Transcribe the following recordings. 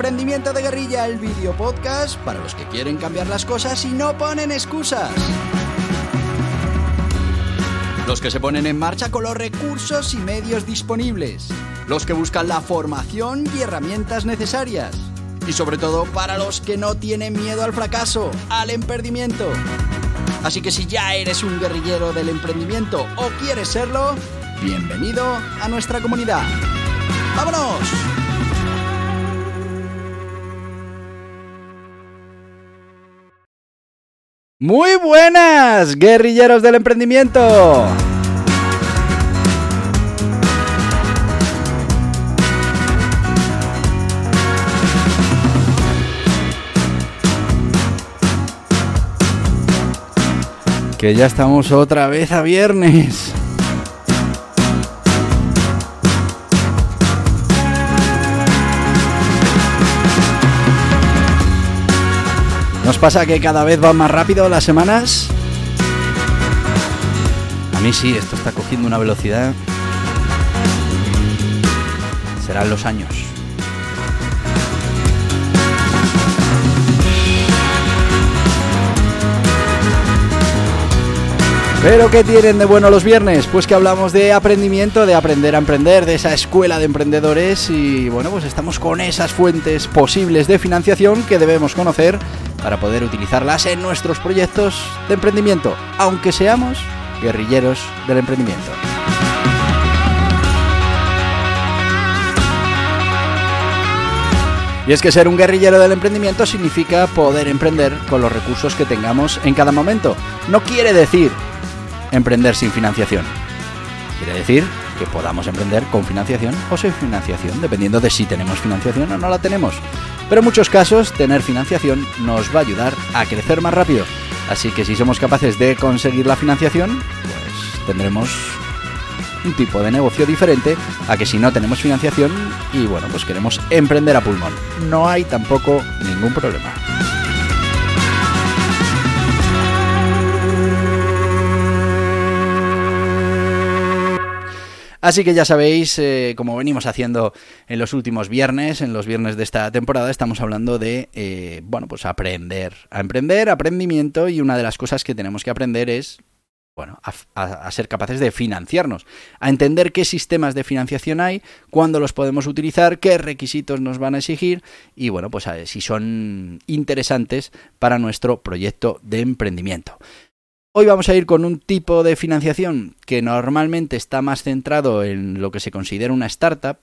Emprendimiento de Guerrilla, el video podcast para los que quieren cambiar las cosas y no ponen excusas. Los que se ponen en marcha con los recursos y medios disponibles. Los que buscan la formación y herramientas necesarias. Y sobre todo para los que no tienen miedo al fracaso, al emprendimiento. Así que si ya eres un guerrillero del emprendimiento o quieres serlo, bienvenido a nuestra comunidad. ¡Vámonos! Muy buenas, guerrilleros del emprendimiento. Que ya estamos otra vez a viernes. Pasa que cada vez van más rápido las semanas? A mí sí, esto está cogiendo una velocidad. Serán los años. ¿Pero qué tienen de bueno los viernes? Pues que hablamos de aprendimiento, de aprender a emprender, de esa escuela de emprendedores y bueno, pues estamos con esas fuentes posibles de financiación que debemos conocer para poder utilizarlas en nuestros proyectos de emprendimiento, aunque seamos guerrilleros del emprendimiento. Y es que ser un guerrillero del emprendimiento significa poder emprender con los recursos que tengamos en cada momento. No quiere decir emprender sin financiación. Quiere decir que podamos emprender con financiación o sin financiación, dependiendo de si tenemos financiación o no la tenemos. Pero en muchos casos, tener financiación nos va a ayudar a crecer más rápido. Así que si somos capaces de conseguir la financiación, pues tendremos un tipo de negocio diferente a que si no tenemos financiación y bueno, pues queremos emprender a pulmón. No hay tampoco ningún problema. Así que ya sabéis, eh, como venimos haciendo en los últimos viernes, en los viernes de esta temporada, estamos hablando de, eh, bueno, pues aprender, a emprender, aprendimiento y una de las cosas que tenemos que aprender es, bueno, a, ser capaces de financiarnos, a entender qué sistemas de financiación hay, cuándo los podemos utilizar, qué requisitos nos van a exigir y, bueno, pues a si son interesantes para nuestro proyecto de emprendimiento. Hoy vamos a ir con un tipo de financiación que normalmente está más centrado en lo que se considera una startup,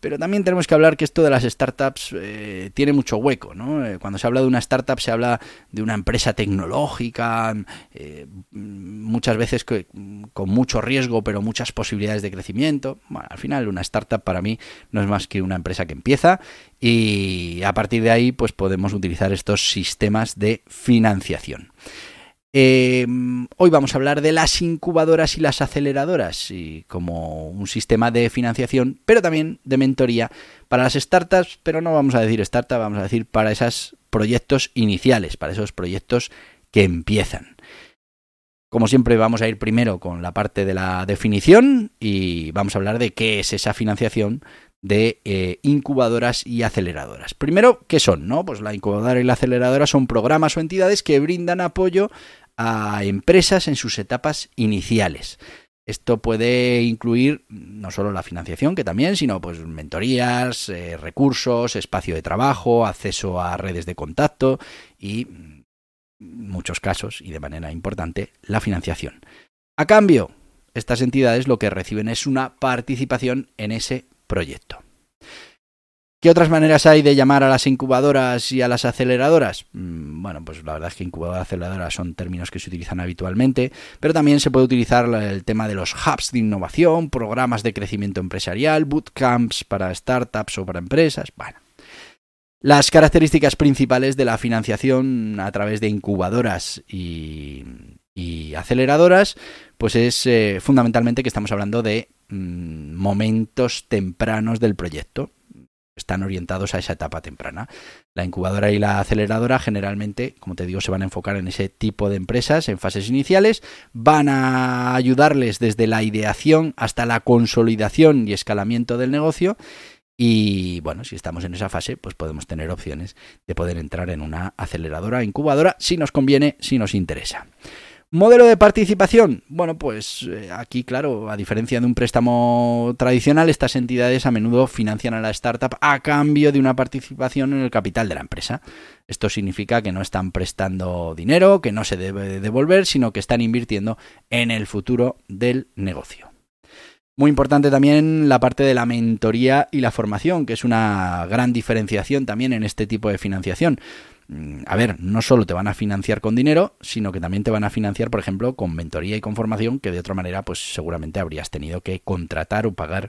pero también tenemos que hablar que esto de las startups eh, tiene mucho hueco, ¿no? Eh, cuando se habla de una startup se habla de una empresa tecnológica, eh, muchas veces con mucho riesgo, pero muchas posibilidades de crecimiento. Bueno, al final una startup para mí no es más que una empresa que empieza y a partir de ahí pues podemos utilizar estos sistemas de financiación. Em, hoy vamos a hablar de las incubadoras y las aceleradoras y como un sistema de financiación, pero también de mentoría para las startups, pero no vamos a decir startup, vamos a decir para esos proyectos iniciales, para esos proyectos que empiezan. Como siempre vamos a ir primero con la parte de la definición y vamos a hablar de qué es esa financiación de eh, incubadoras y aceleradoras. Primero, ¿qué son? No? Pues la incubadora y la aceleradora son programas o entidades que brindan apoyo a empresas en sus etapas iniciales. Esto puede incluir no solo la financiación, que también, sino pues mentorías, eh, recursos, espacio de trabajo, acceso a redes de contacto y en muchos casos, y de manera importante, la financiación. A cambio, estas entidades lo que reciben es una participación en ese proyecto. ¿Qué otras maneras hay de llamar a las incubadoras y a las aceleradoras? Mm, bueno, pues la verdad es que incubadora y aceleradoras son términos que se utilizan habitualmente, pero también se puede utilizar el tema de los hubs de innovación, programas de crecimiento empresarial, bootcamps para startups o para empresas. Bueno, las características principales de la financiación a través de incubadoras y, aceleradoras, pues es eh, fundamentalmente que estamos hablando de mm, momentos tempranos del proyecto están orientados a esa etapa temprana. La incubadora y la aceleradora generalmente, como te digo, se van a enfocar en ese tipo de empresas en fases iniciales, van a ayudarles desde la ideación hasta la consolidación y escalamiento del negocio Y bueno, si estamos en esa fase, pues podemos tener opciones de poder entrar en una aceleradora, incubadora, si nos conviene, si nos interesa. Modelo de participación. Bueno, pues eh, aquí, claro, a diferencia de un préstamo tradicional, estas entidades a menudo financian a la startup a cambio de una participación en el capital de la empresa. Esto significa que no están prestando dinero, que no se debe devolver, sino que están invirtiendo en el futuro del negocio. Muy importante también la parte de la mentoría y la formación, que es una gran diferenciación también en este tipo de financiación. Mm, a ver, no solo te van a financiar con dinero, sino que también te van a financiar, por ejemplo, con mentoría y con formación, que de otra manera, pues seguramente habrías tenido que contratar o pagar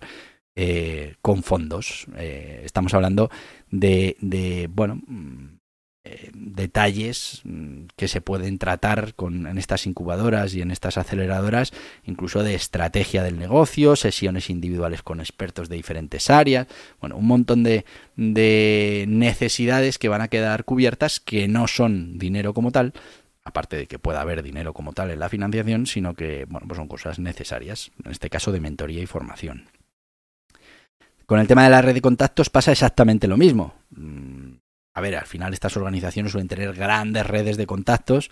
eh, con fondos. Eh, estamos hablando de, de bueno, mm, eh, detalles mm, que se pueden tratar con, en estas incubadoras y en estas aceleradoras, incluso de estrategia del negocio, sesiones individuales con expertos de diferentes áreas, bueno, un montón de, de necesidades que van a quedar cubiertas que no son dinero como tal, aparte de que pueda haber dinero como tal en la financiación, sino que bueno, pues son cosas necesarias, en este caso de mentoría y formación. Con el tema de la red de contactos pasa exactamente lo mismo. A ver, al final estas organizaciones suelen tener grandes redes de contactos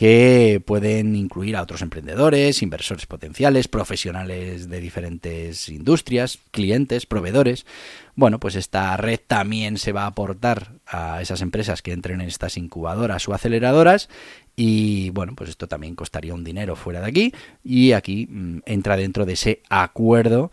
que pueden incluir a otros emprendedores, inversores potenciales, profesionales de diferentes industrias, clientes, proveedores. Bueno, pues esta red también se va a aportar a esas empresas que entren en estas incubadoras o aceleradoras y bueno, pues esto también costaría un dinero fuera de aquí y aquí mm, entra dentro de ese acuerdo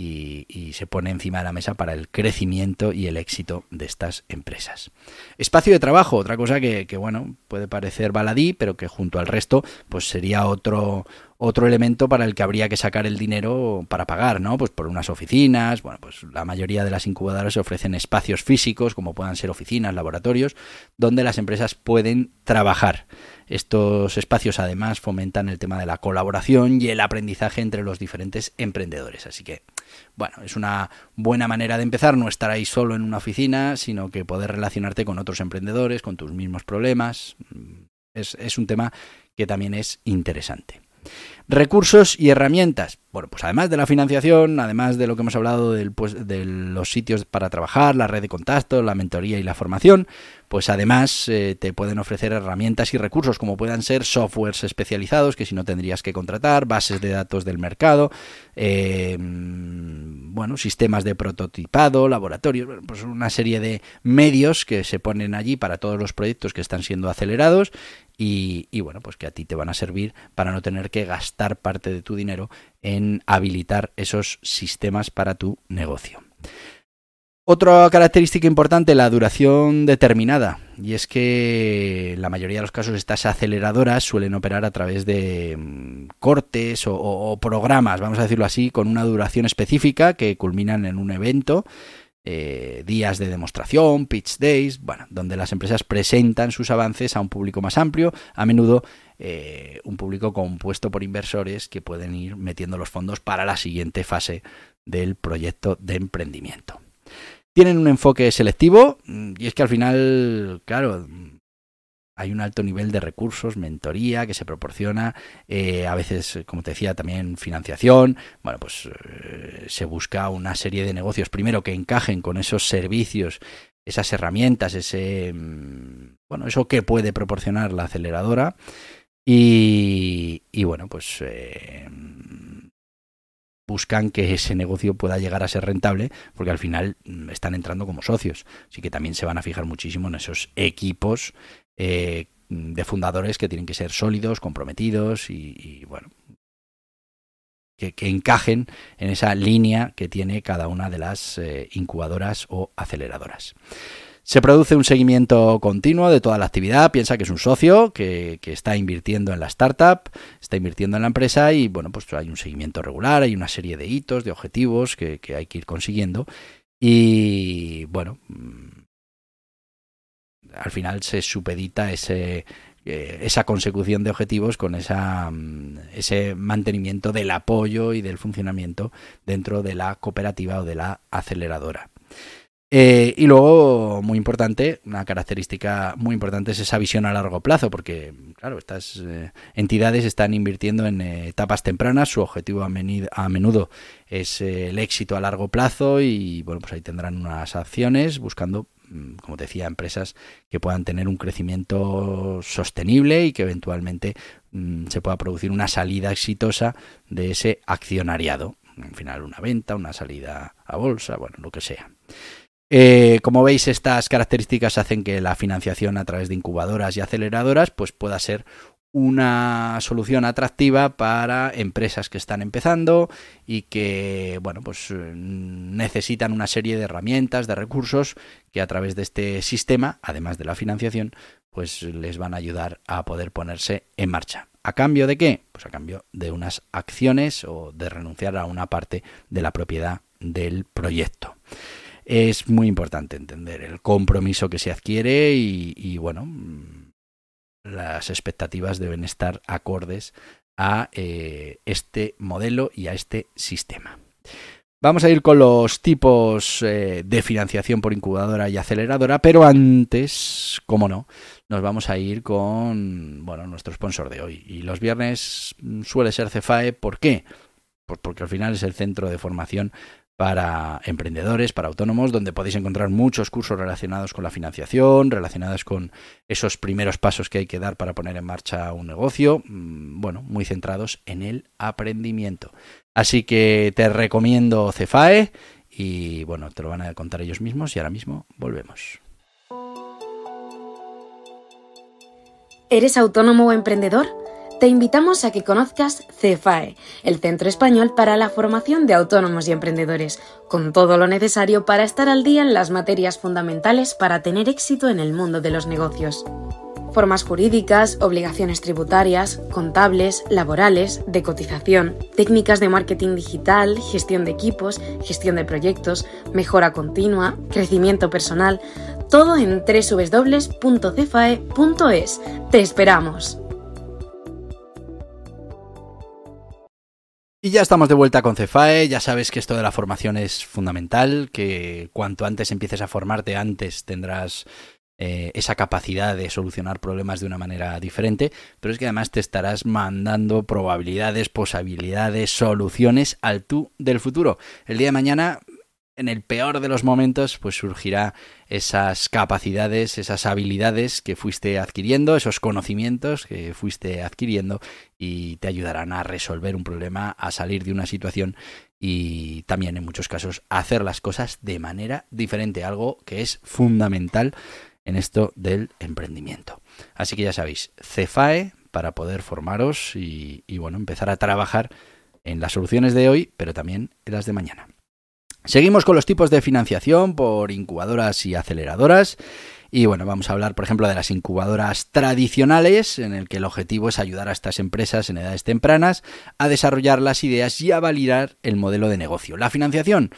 y, se pone encima de la mesa para el crecimiento y el éxito de estas empresas. Espacio de trabajo, otra cosa que, que, bueno, puede parecer baladí, pero que junto al resto, pues sería otro, otro elemento para el que habría que sacar el dinero para pagar, ¿no? Pues por unas oficinas, bueno, pues la mayoría de las incubadoras ofrecen espacios físicos, como puedan ser oficinas, laboratorios, donde las empresas pueden trabajar. Estos espacios además fomentan el tema de la colaboración y el aprendizaje entre los diferentes emprendedores. Así que, bueno, es una buena manera de empezar, no estar ahí solo en una oficina, sino que poder relacionarte con otros emprendedores, con tus mismos problemas. Es, es un tema que también es interesante. Recursos y herramientas. Bueno, pues además de la financiación, además de lo que hemos hablado del, pues, de los sitios para trabajar, la red de contacto, la mentoría y la formación, pues además eh, te pueden ofrecer herramientas y recursos como puedan ser softwares especializados que si no tendrías que contratar, bases de datos del mercado, eh, bueno, sistemas de prototipado, laboratorios, pues una serie de medios que se ponen allí para todos los proyectos que están siendo acelerados y, y, bueno, pues que a ti te van a servir para no tener que gastar parte de tu dinero en habilitar esos sistemas para tu negocio. Otra característica importante, la duración determinada. Y es que la mayoría de los casos estas aceleradoras suelen operar a través de mm, cortes o, programas, vamos a decirlo así, con una duración específica que culminan en un evento, eh, días de demostración, pitch days, bueno, donde las empresas presentan sus avances a un público más amplio, a menudo eh, un público compuesto por inversores que pueden ir metiendo los fondos para la siguiente fase del proyecto de emprendimiento. Tienen un enfoque selectivo mm, y es que al final, claro, hay un alto nivel de recursos, mentoría que se proporciona, eh, a veces, como te decía, también financiación. Bueno, pues eh, se busca una serie de negocios, primero que encajen con esos servicios, esas herramientas, ese, mm, bueno, eso que puede proporcionar la aceleradora. Y, y bueno, pues eh, buscan que ese negocio pueda llegar a ser rentable, porque al final mm, están entrando como socios. Así que también se van a fijar muchísimo en esos equipos eh, de fundadores que tienen que ser sólidos, comprometidos y, bueno, que, encajen en esa línea que tiene cada una de las eh, incubadoras o aceleradoras. Se produce un seguimiento continuo de toda la actividad. Piensa que es un socio que, está invirtiendo en la startup, está invirtiendo en la empresa y bueno, pues hay un seguimiento regular, hay una serie de hitos, de objetivos que, hay que ir consiguiendo. Y bueno, mm, al final se supedita ese, eh, esa consecución de objetivos con esa, mm, ese mantenimiento del apoyo y del funcionamiento dentro de la cooperativa o de la aceleradora. Eh, y luego, muy importante, una característica muy importante es esa visión a largo plazo, porque, claro, estas eh, entidades están invirtiendo en eh, etapas tempranas, su objetivo a, a menudo es el éxito a largo plazo y, bueno, pues ahí tendrán unas acciones buscando, mm, como decía, empresas que puedan tener un crecimiento sostenible y que eventualmente mm, se pueda producir una salida exitosa de ese accionariado. Al final, una venta, una salida a bolsa, bueno, lo que sea. Eh, como veis, estas características hacen que la financiación a través de incubadoras y aceleradoras pues, pueda ser una solución atractiva para empresas que están empezando y que bueno pues necesitan una serie de herramientas de recursos que a través de este sistema además de la financiación pues les van a ayudar a poder ponerse en marcha. A cambio de qué pues a cambio de unas acciones o de renunciar a una parte de la propiedad del proyecto es muy importante entender el compromiso que se adquiere y, bueno, mm, las expectativas deben estar acordes a eh, este modelo y a este sistema. Vamos a ir con los tipos eh, de financiación por incubadora y aceleradora, pero antes, como no, nos vamos a ir con bueno, nuestro sponsor de hoy. Y los viernes mm, suele ser Cefae, ¿por qué? Pues porque al final es el centro de formación para emprendedores, para autónomos, donde podéis encontrar muchos cursos relacionados con la financiación, relacionados con esos primeros pasos que hay que dar para poner en marcha un negocio, mm, bueno, muy centrados en el aprendimiento. Así que te recomiendo Cefae y bueno, te lo van a contar ellos mismos y ahora mismo volvemos. ¿Eres autónomo o emprendedor? Te invitamos a que conozcas CEFAE, el Centro Español para la Formación de Autónomos y Emprendedores, con todo lo necesario para estar al día en las materias fundamentales para tener éxito en el mundo de los negocios. Formas jurídicas, obligaciones tributarias, contables, laborales, de cotización, técnicas de marketing digital, gestión de equipos, gestión de proyectos, mejora continua, crecimiento personal, todo en www.cefae.es. ¡Te esperamos! Y ya estamos de vuelta con Cefae, ya sabes que esto de la formación es fundamental, que cuanto antes empieces a formarte, antes tendrás eh, esa capacidad de solucionar problemas de una manera diferente, pero es que además te estarás mandando probabilidades, posibilidades, soluciones al tú del futuro. El día de mañana en el peor de los momentos, pues surgirá esas capacidades, esas habilidades que fuiste adquiriendo, esos conocimientos que fuiste adquiriendo y te ayudarán a resolver un problema, a salir de una situación y también en muchos casos a hacer las cosas de manera diferente, algo que es fundamental en esto del emprendimiento. Así que ya sabéis, CEFAE para poder formaros y, y bueno, empezar a trabajar en las soluciones de hoy, pero también en las de mañana. Seguimos con los tipos de financiación por incubadoras y aceleradoras. Y bueno, vamos a hablar, por ejemplo, de las incubadoras tradicionales, en el que el objetivo es ayudar a estas empresas en edades tempranas a desarrollar las ideas y a validar el modelo de negocio. La financiación.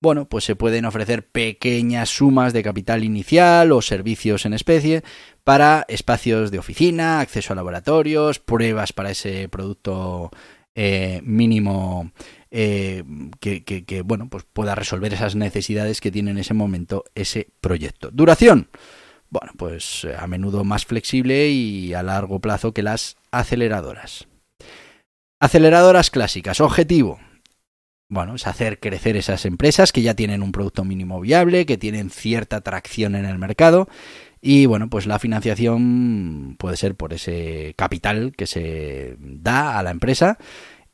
Bueno, pues se pueden ofrecer pequeñas sumas de capital inicial o servicios en especie para espacios de oficina, acceso a laboratorios, pruebas para ese producto eh, mínimo eh, que, bueno, pues pueda resolver esas necesidades que tiene en ese momento ese proyecto. Duración. Bueno, pues eh, a menudo más flexible y a largo plazo que las aceleradoras. Aceleradoras clásicas. Objetivo. Bueno, es hacer crecer esas empresas que ya tienen un producto mínimo viable, que tienen cierta atracción en el mercado. Y bueno, pues la financiación puede ser por ese capital que se da a la empresa,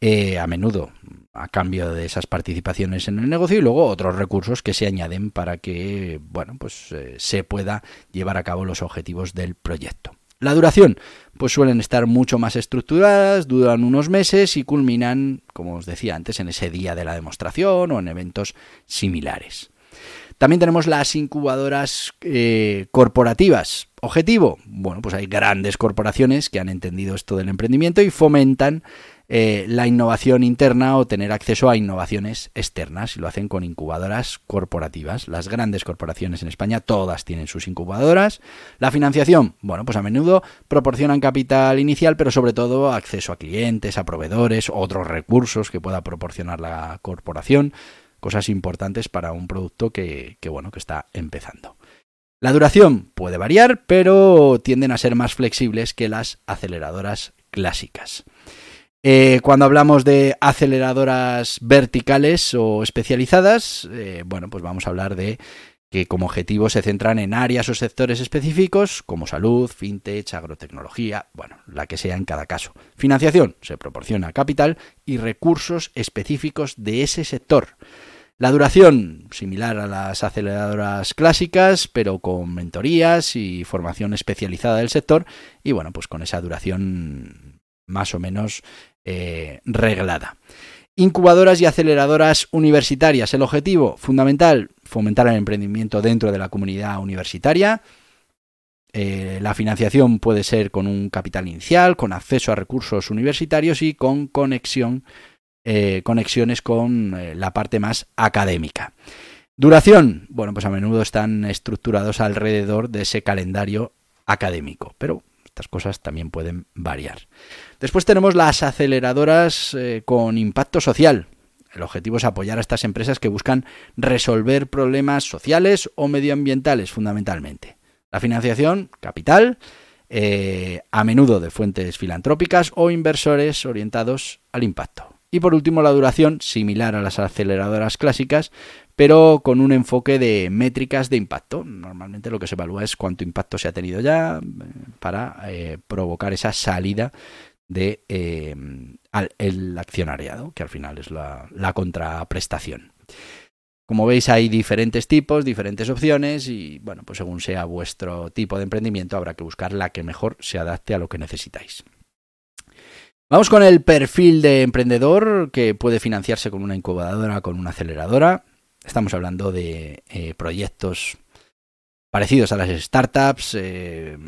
eh, a menudo a cambio de esas participaciones en el negocio y luego otros recursos que se añaden para que bueno pues eh, se pueda llevar a cabo los objetivos del proyecto. La duración, pues suelen estar mucho más estructuradas, duran unos meses y culminan, como os decía antes, en ese día de la demostración o en eventos similares. También tenemos las incubadoras eh, corporativas. Objetivo, bueno, pues hay grandes corporaciones que han entendido esto del emprendimiento y fomentan eh, la innovación interna o tener acceso a innovaciones externas y lo hacen con incubadoras corporativas. Las grandes corporaciones en España todas tienen sus incubadoras. La financiación, bueno, pues a menudo proporcionan capital inicial, pero sobre todo acceso a clientes, a proveedores, otros recursos que pueda proporcionar la corporación cosas importantes para un producto que, bueno, que está empezando. La duración puede variar, pero tienden a ser más flexibles que las aceleradoras clásicas. Eh, cuando hablamos de aceleradoras verticales o especializadas, eh, bueno, pues vamos a hablar de que como objetivo se centran en áreas o sectores específicos como salud, fintech, agrotecnología, bueno, la que sea en cada caso. Financiación, se proporciona capital y recursos específicos de ese sector. La duración, similar a las aceleradoras clásicas, pero con mentorías y formación especializada del sector, y bueno, pues con esa duración más o menos eh, reglada. Incubadoras y aceleradoras universitarias. El objetivo fundamental, fomentar el emprendimiento dentro de la comunidad universitaria. Eh, la financiación puede ser con un capital inicial, con acceso a recursos universitarios y con conexión, eh, conexiones con eh, la parte más académica. Duración, bueno, pues a menudo están estructurados alrededor de ese calendario académico, pero estas cosas también pueden variar. Después tenemos las aceleradoras con impacto social. El objetivo es apoyar a estas empresas que buscan resolver problemas sociales o medioambientales fundamentalmente. La financiación, capital, eh, a menudo de fuentes filantrópicas o inversores orientados al impacto. Y por último, la duración, similar a las aceleradoras clásicas, pero con un enfoque de métricas de impacto. Normalmente lo que se evalúa es cuánto impacto se ha tenido ya eh, para eh, provocar esa salida de el accionariado, que al final es la, contraprestación. Como veis hay diferentes tipos, diferentes opciones y bueno, pues según sea vuestro tipo de emprendimiento habrá que buscar la que mejor se adapte a lo que necesitáis. Vamos con el perfil de emprendedor que puede financiarse con una incubadora, con una aceleradora. Estamos hablando de eh, proyectos parecidos a las startups, eh,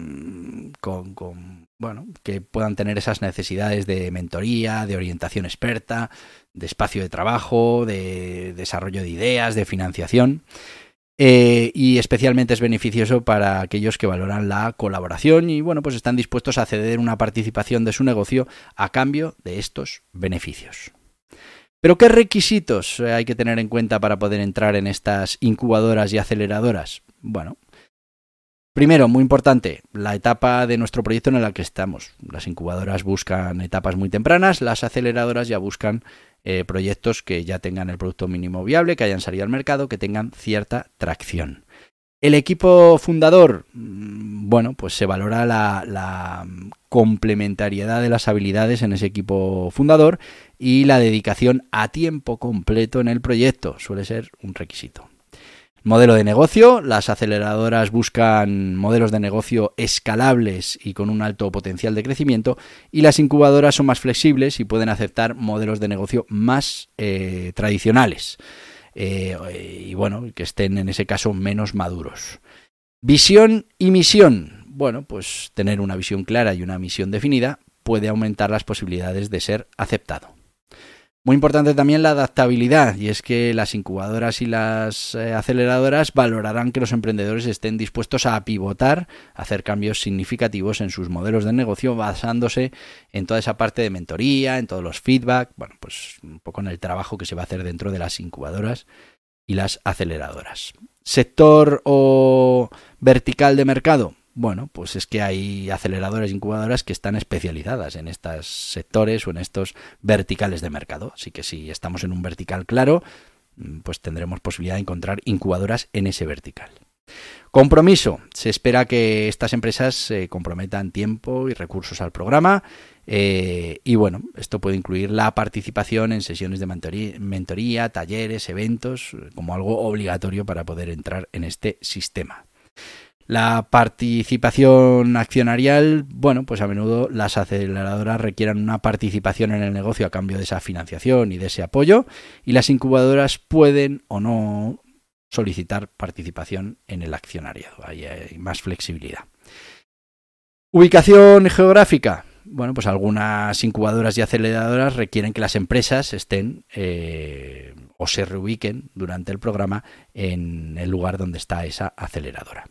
con, bueno, que puedan tener esas necesidades de mentoría, de orientación experta, de espacio de trabajo, de desarrollo de ideas, de financiación. Eh, y especialmente es beneficioso para aquellos que valoran la colaboración y bueno, pues están dispuestos a ceder una participación de su negocio a cambio de estos beneficios. Pero ¿qué requisitos hay que tener en cuenta para poder entrar en estas incubadoras y aceleradoras? Bueno, Primero, muy importante, la etapa de nuestro proyecto en la que estamos. Las incubadoras buscan etapas muy tempranas, las aceleradoras ya buscan eh, proyectos que ya tengan el producto mínimo viable, que hayan salido al mercado, que tengan cierta tracción. El equipo fundador, mm, bueno, pues se valora la, la, complementariedad de las habilidades en ese equipo fundador y la dedicación a tiempo completo en el proyecto suele ser un requisito. Modelo de negocio. Las aceleradoras buscan modelos de negocio escalables y con un alto potencial de crecimiento. Y las incubadoras son más flexibles y pueden aceptar modelos de negocio más eh, tradicionales. Eh, y bueno, que estén en ese caso menos maduros. Visión y misión. Bueno, pues tener una visión clara y una misión definida puede aumentar las posibilidades de ser aceptado. Muy importante también la adaptabilidad, y es que las incubadoras y las eh, aceleradoras valorarán que los emprendedores estén dispuestos a pivotar, a hacer cambios significativos en sus modelos de negocio basándose en toda esa parte de mentoría, en todos los feedback, bueno, pues un poco en el trabajo que se va a hacer dentro de las incubadoras y las aceleradoras. Sector o vertical de mercado, bueno, pues es que hay aceleradoras e incubadoras que están especializadas en estos sectores o en estos verticales de mercado. Así que si estamos en un vertical claro, mm, pues tendremos posibilidad de encontrar incubadoras en ese vertical. Compromiso. Se espera que estas empresas se comprometan tiempo y recursos al programa. Eh, y bueno, esto puede incluir la participación en sesiones de mentoría, talleres, eventos, como algo obligatorio para poder entrar en este sistema. La participación accionarial, bueno, pues a menudo las aceleradoras requieren una participación en el negocio a cambio de esa financiación y de ese apoyo, y las incubadoras pueden o no solicitar participación en el accionariado. Ahí hay más flexibilidad. Ubicación geográfica. Bueno, pues algunas incubadoras y aceleradoras requieren que las empresas estén eh, o se reubiquen durante el programa en el lugar donde está esa aceleradora.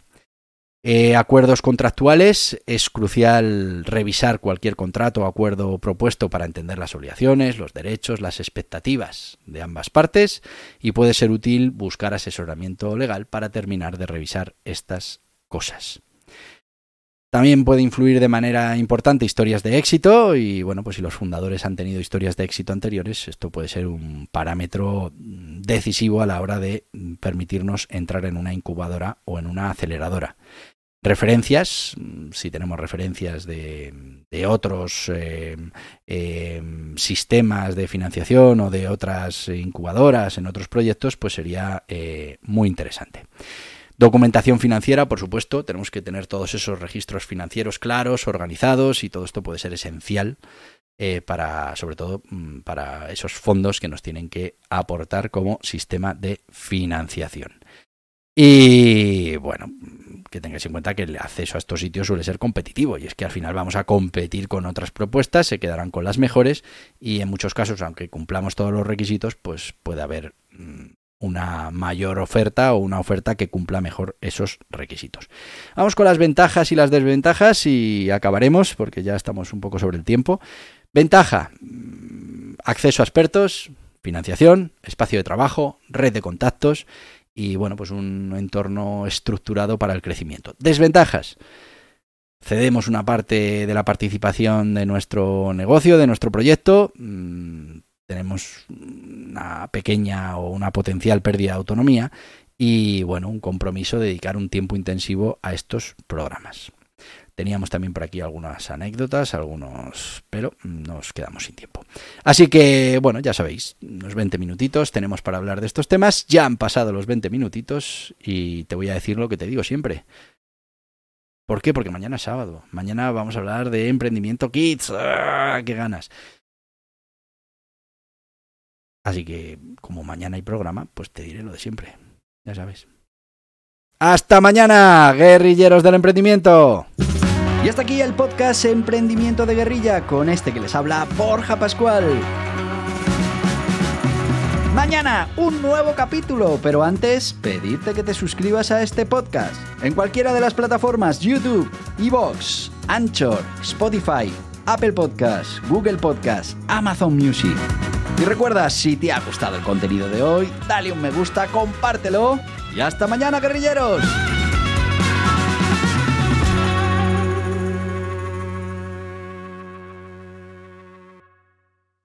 Eh, acuerdos contractuales. Es crucial revisar cualquier contrato o acuerdo propuesto para entender las obligaciones, los derechos, las expectativas de ambas partes y puede ser útil buscar asesoramiento legal para terminar de revisar estas cosas. También puede influir de manera importante historias de éxito y bueno, pues si los fundadores han tenido historias de éxito anteriores, esto puede ser un parámetro decisivo a la hora de permitirnos entrar en una incubadora o en una aceleradora. Referencias, si tenemos referencias de, otros eh, eh, sistemas de financiación o de otras incubadoras en otros proyectos, pues sería eh, muy interesante. Documentación financiera, por supuesto, tenemos que tener todos esos registros financieros claros, organizados y todo esto puede ser esencial para, sobre todo, mm, para esos fondos que nos tienen que aportar como sistema de financiación. Y bueno, que tengáis en cuenta que el acceso a estos sitios suele ser competitivo y es que al final vamos a competir con otras propuestas, se quedarán con las mejores y en muchos casos, aunque cumplamos todos los requisitos, pues puede haber mm, una mayor oferta o una oferta que cumpla mejor esos requisitos. Vamos con las ventajas y las desventajas y acabaremos porque ya estamos un poco sobre el tiempo. Ventaja, mm, acceso a expertos, financiación, espacio de trabajo, red de contactos y bueno, pues un entorno estructurado para el crecimiento. Desventajas. Cedemos una parte de la participación de nuestro negocio, de nuestro proyecto, mm, tenemos una pequeña o una potencial pérdida de autonomía y bueno, un compromiso de dedicar un tiempo intensivo a estos programas. Teníamos también por aquí algunas anécdotas, algunos, pero nos quedamos sin tiempo. Así que, bueno, ya sabéis, unos 20 minutitos tenemos para hablar de estos temas. Ya han pasado los 20 minutitos y te voy a decir lo que te digo siempre. ¿Por qué? Porque mañana es sábado. Mañana vamos a hablar de emprendimiento kids. ¡Ah, ¡Qué ganas! Así que, como mañana hay programa, pues te diré lo de siempre. Ya sabes. Hasta mañana, guerrilleros del emprendimiento. Y hasta aquí el podcast Emprendimiento de Guerrilla con este que les habla Borja Pascual. Mañana un nuevo capítulo, pero antes pedirte que te suscribas a este podcast en cualquiera de las plataformas YouTube, Evox, Anchor, Spotify, Apple Podcasts, Google Podcasts, Amazon Music. Y recuerda, si te ha gustado el contenido de hoy, dale un me gusta, compártelo y hasta mañana, guerrilleros.